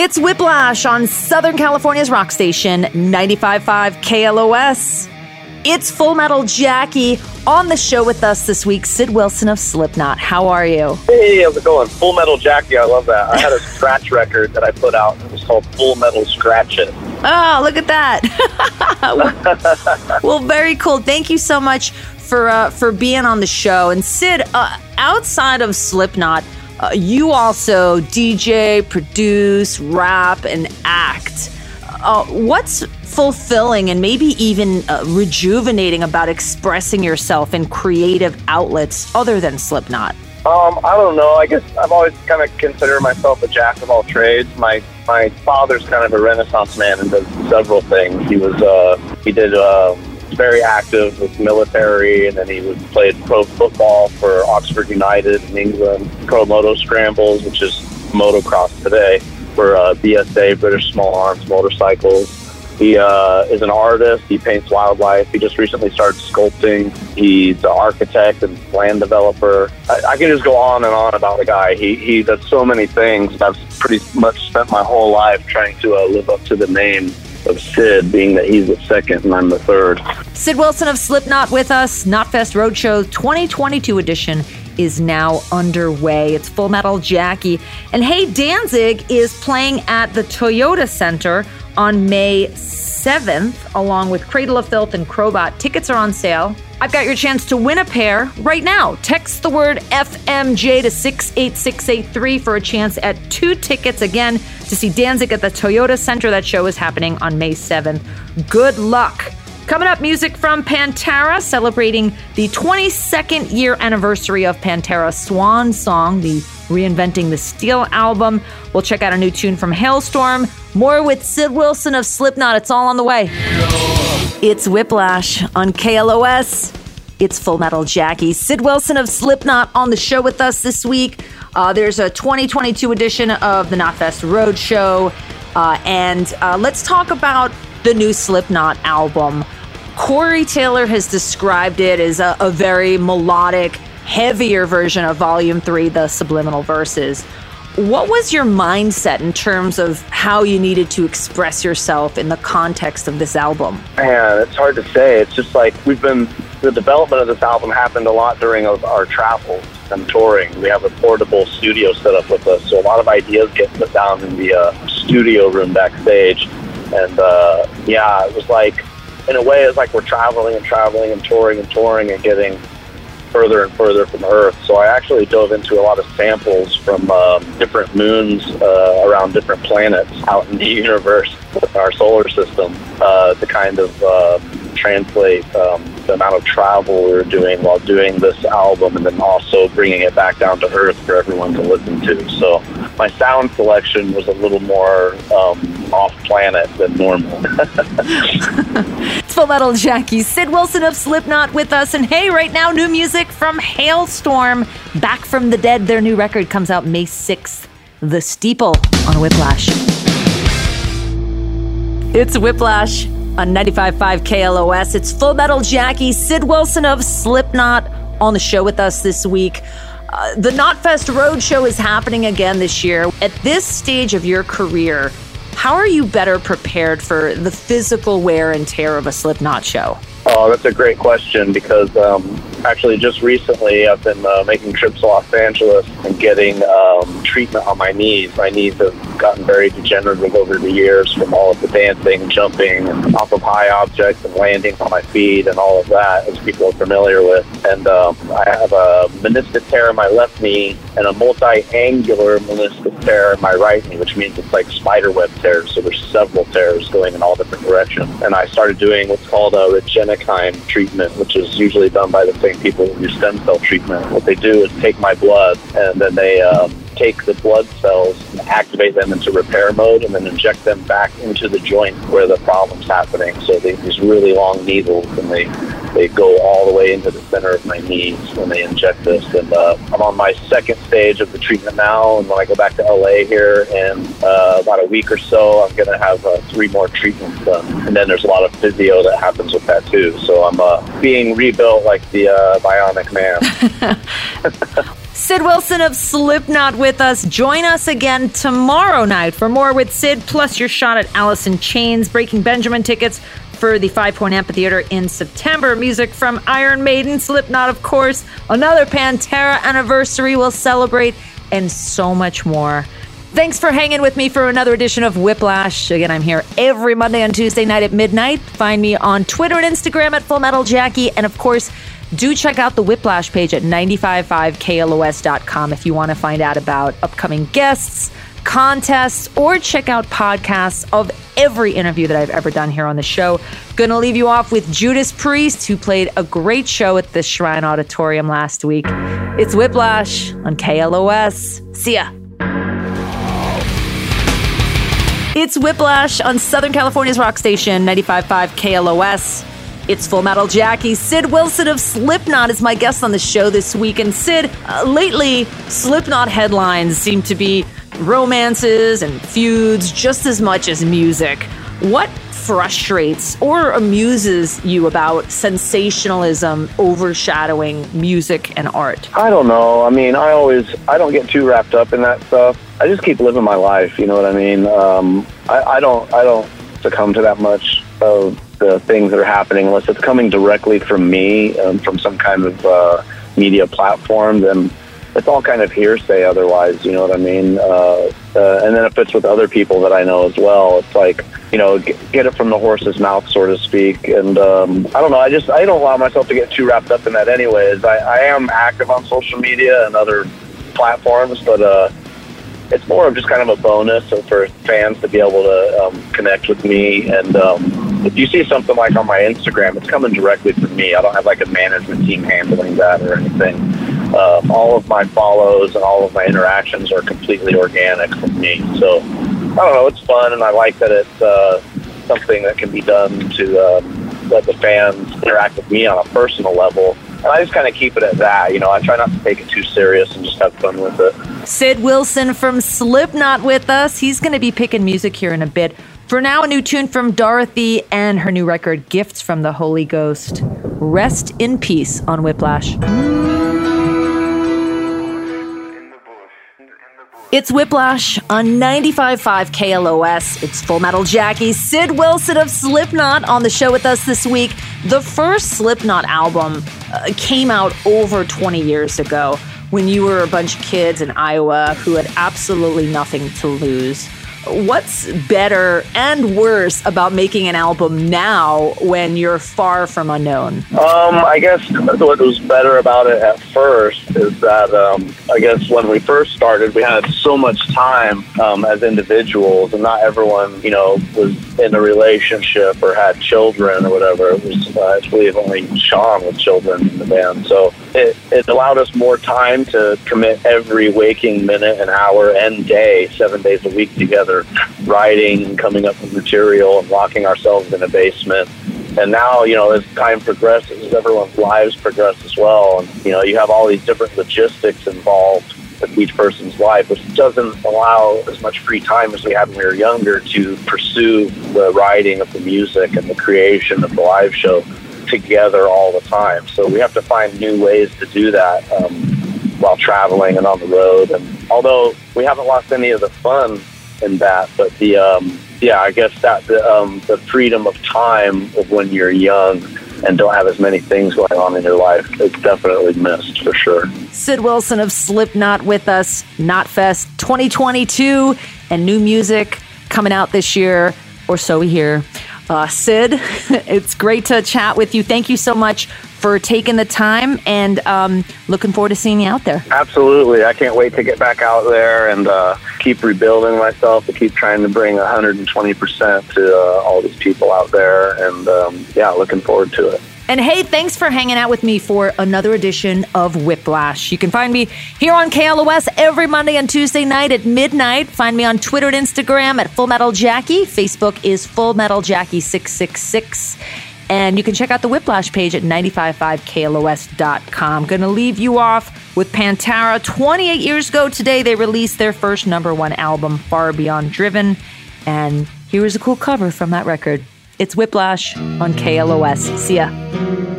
It's Whiplash on Southern California's rock station, 95.5 KLOS. It's Full Metal Jackie on the show with us this week, Sid Wilson of Slipknot. How are you? Hey, how's it going? Full Metal Jackie, I love that. I had a scratch record that I put out. It was called Full Metal Scratch It. Oh, look at that. well, very cool. Thank you so much for uh, for being on the show. And Sid, uh, outside of Slipknot, uh, you also DJ, produce, rap, and act. Uh, what's fulfilling and maybe even uh, rejuvenating about expressing yourself in creative outlets other than Slipknot? Um, I don't know. I guess I've always kind of considered myself a jack of all trades. My my father's kind of a renaissance man and does several things. He was uh, he did um, very active with military, and then he would played pro football for Oxford United in England, pro moto scrambles, which is motocross today, for uh, BSA, British Small Arms Motorcycles. He uh, is an artist. He paints wildlife. He just recently started sculpting. He's an architect and land developer. I, I can just go on and on about the guy. He he does so many things. I've pretty much spent my whole life trying to uh, live up to the name of Sid, being that he's the second and I'm the third. Sid Wilson of Slipknot with us. Knotfest Roadshow 2022 edition is now underway. It's Full Metal Jackie. And hey, Danzig is playing at the Toyota Center on May 7th, along with Cradle of Filth and Crobot. Tickets are on sale. I've got your chance to win a pair right now. Text the word FMJ to 68683 for a chance at two tickets again to see Danzig at the Toyota Center. That show is happening on May 7th. Good luck. Coming up, music from Pantera, celebrating the 22nd year anniversary of Pantera's Swan Song, the Reinventing the Steel album. We'll check out a new tune from Halestorm. More with Sid Wilson of Slipknot. It's all on the way. It's Whiplash on KLOS. It's Full Metal Jackie. Sid Wilson of Slipknot on the show with us this week. Uh, there's a 2022 edition of the Knotfest Roadshow. Uh, and uh, let's talk about the new Slipknot album. Corey Taylor has described it as a, a very melodic, heavier version of Volume 3, the Subliminal Verses. What was your mindset in terms of how you needed to express yourself in the context of this album? Man, it's hard to say. It's just like we've been, the development of this album happened a lot during our travels and touring. We have a portable studio set up with us, so a lot of ideas get put down in the uh, studio room backstage. And uh, yeah, it was like, in a way, it's like we're traveling and traveling and touring and touring and getting further and further from Earth. So I actually dove into a lot of samples from um, different moons uh, around different planets out in the universe, our solar system, uh, to kind of uh, translate um, the amount of travel we were doing while doing this album and then also bringing it back down to Earth for everyone to listen to. So my sound selection was a little more um, off planet than normal. it's Full Metal Jackie, Sid Wilson of Slipknot with us. And hey, right now, new music from Halestorm, Back from the Dead. Their new record comes out May 6th. The Steeple on Whiplash. It's Whiplash on 95.5 KLOS. It's Full Metal Jackie, Sid Wilson of Slipknot on the show with us this week. Uh, the Knotfest Roadshow is happening again this year. At this stage of your career, how are you better prepared for the physical wear and tear of a Slipknot show? Oh, that's a great question because um, actually just recently I've been uh, making trips to Los Angeles and getting um, treatment on my knees. My knees have gotten very degenerative over the years from all of the dancing, jumping off of high objects and landing on my feet and all of that, as people are familiar with. And um, I have a meniscus tear in my left knee and a multi-angular meniscus tear in my right knee, which means it's like spider web tears. So there's several tears going in all different directions. And I started doing what's called a Regenokine treatment, which is usually done by the same people who do stem cell treatment. What they do is take my blood and then they um, take the blood cells and activate them into repair mode and then inject them back into the joint where the problem's happening. So they these really long needles and they they go all the way into the center of my knees when they inject this. And uh, I'm on my second stage of the treatment now. And when I go back to LA here in uh, about a week or so, I'm going to have uh, three more treatments done. And then there's a lot of physio that happens with that too. So I'm uh, being rebuilt like the uh, bionic man. Sid Wilson of Slipknot with us. Join us again tomorrow night for more with Sid, plus your shot at Alice in Chains, Breaking Benjamin tickets for the Five Point Amphitheater in September. Music from Iron Maiden, Slipknot, of course. Another Pantera anniversary we'll celebrate, and so much more. Thanks for hanging with me for another edition of Whiplash. Again, I'm here every Monday and Tuesday night at midnight. Find me on Twitter and Instagram at Full Metal Jackie, and of course, do check out the Whiplash page at 955klos.com if you want to find out about upcoming guests, contests, or check out podcasts of every interview that I've ever done here on the show. Gonna leave you off with Judas Priest, who played a great show at the Shrine Auditorium last week. It's Whiplash on KLOS. See ya. It's Whiplash on Southern California's rock station, 95.5 KLOS. It's Full Metal Jackie. Sid Wilson of Slipknot is my guest on the show this week. And Sid, uh, lately, Slipknot headlines seem to be romances and feuds just as much as music. What frustrates or amuses you about sensationalism overshadowing music and art? I don't know. I mean, I always I don't get too wrapped up in that stuff. I just keep living my life. You know what I mean? Um, I, I don't I don't succumb to that much of the things that are happening unless it's coming directly from me, um, from some kind of uh, media platform. Then it's all kind of hearsay. Otherwise, you know what I mean. Uh, uh, and then if it's with other people that I know as well, it's like you know get, get it from the horse's mouth, so to speak. And um, I don't know. I just I don't allow myself to get too wrapped up in that. Anyways, I, I am active on social media and other platforms, but. Uh, it's more of just kind of a bonus for fans to be able to um, connect with me and um, if you see something like on my Instagram, it's coming directly from me. I don't have like a management team handling that or anything. Um, all of my follows and all of my interactions are completely organic from me. So I don't know, it's fun, and I like that it's uh, something that can be done to um, let the fans interact with me on a personal level. And I just kind of keep it at that. You know, I try not to take it too serious and just have fun with it. Sid Wilson from Slipknot with us. He's going to be picking music here in a bit. For now, a new tune from Dorothy and her new record, Gifts from the Holy Ghost. Rest in peace on Whiplash. It's Whiplash on 95.5 KLOS. It's Full Metal Jackie, Sid Wilson of Slipknot on the show with us this week. The first Slipknot album uh, came out over 20 years ago when you were a bunch of kids in Iowa who had absolutely nothing to lose what's better and worse about making an album now when you're far from unknown? Um, I guess what was better about it at first is that um, I guess when we first started, we had so much time um, as individuals, and not everyone, you know, was in a relationship or had children or whatever. It was, uh, I believe, only Shawn with children in the band, so it, it allowed us more time to commit every waking minute and hour and day, seven days a week together writing, and coming up with material, and locking ourselves in a basement. And now, you know, as time progresses, everyone's lives progress as well, and you know, you have all these different logistics involved with each person's life, which doesn't allow as much free time as we had when we were younger to pursue the writing of the music and the creation of the live show together all the time. So we have to find new ways to do that um, while traveling and on the road. And although we haven't lost any of the fun in that. But the um, yeah, I guess that the um, the freedom of time of when you're young and don't have as many things going on in your life is definitely missed for sure. Sid Wilson of Slipknot with us, Knotfest 2022, and new music coming out this year, or so we hear. Uh, Sid, it's great to chat with you. Thank you so much for taking the time and um, looking forward to seeing you out there. Absolutely. I can't wait to get back out there and uh, keep rebuilding myself to keep trying to bring 120% to uh, all these people out there. And um, yeah, looking forward to it. And hey, thanks for hanging out with me for another edition of Whiplash. You can find me here on KLOS every Monday and Tuesday night at midnight. Find me on Twitter and Instagram at Full Metal Jackie. Facebook is Full Metal Jackie 666. And you can check out the Whiplash page at 955klos.com. Going to leave you off with Pantera. 28 years ago today, they released their first number one album, Far Beyond Driven. And here is a cool cover from that record. It's Whiplash on KLOS. See ya.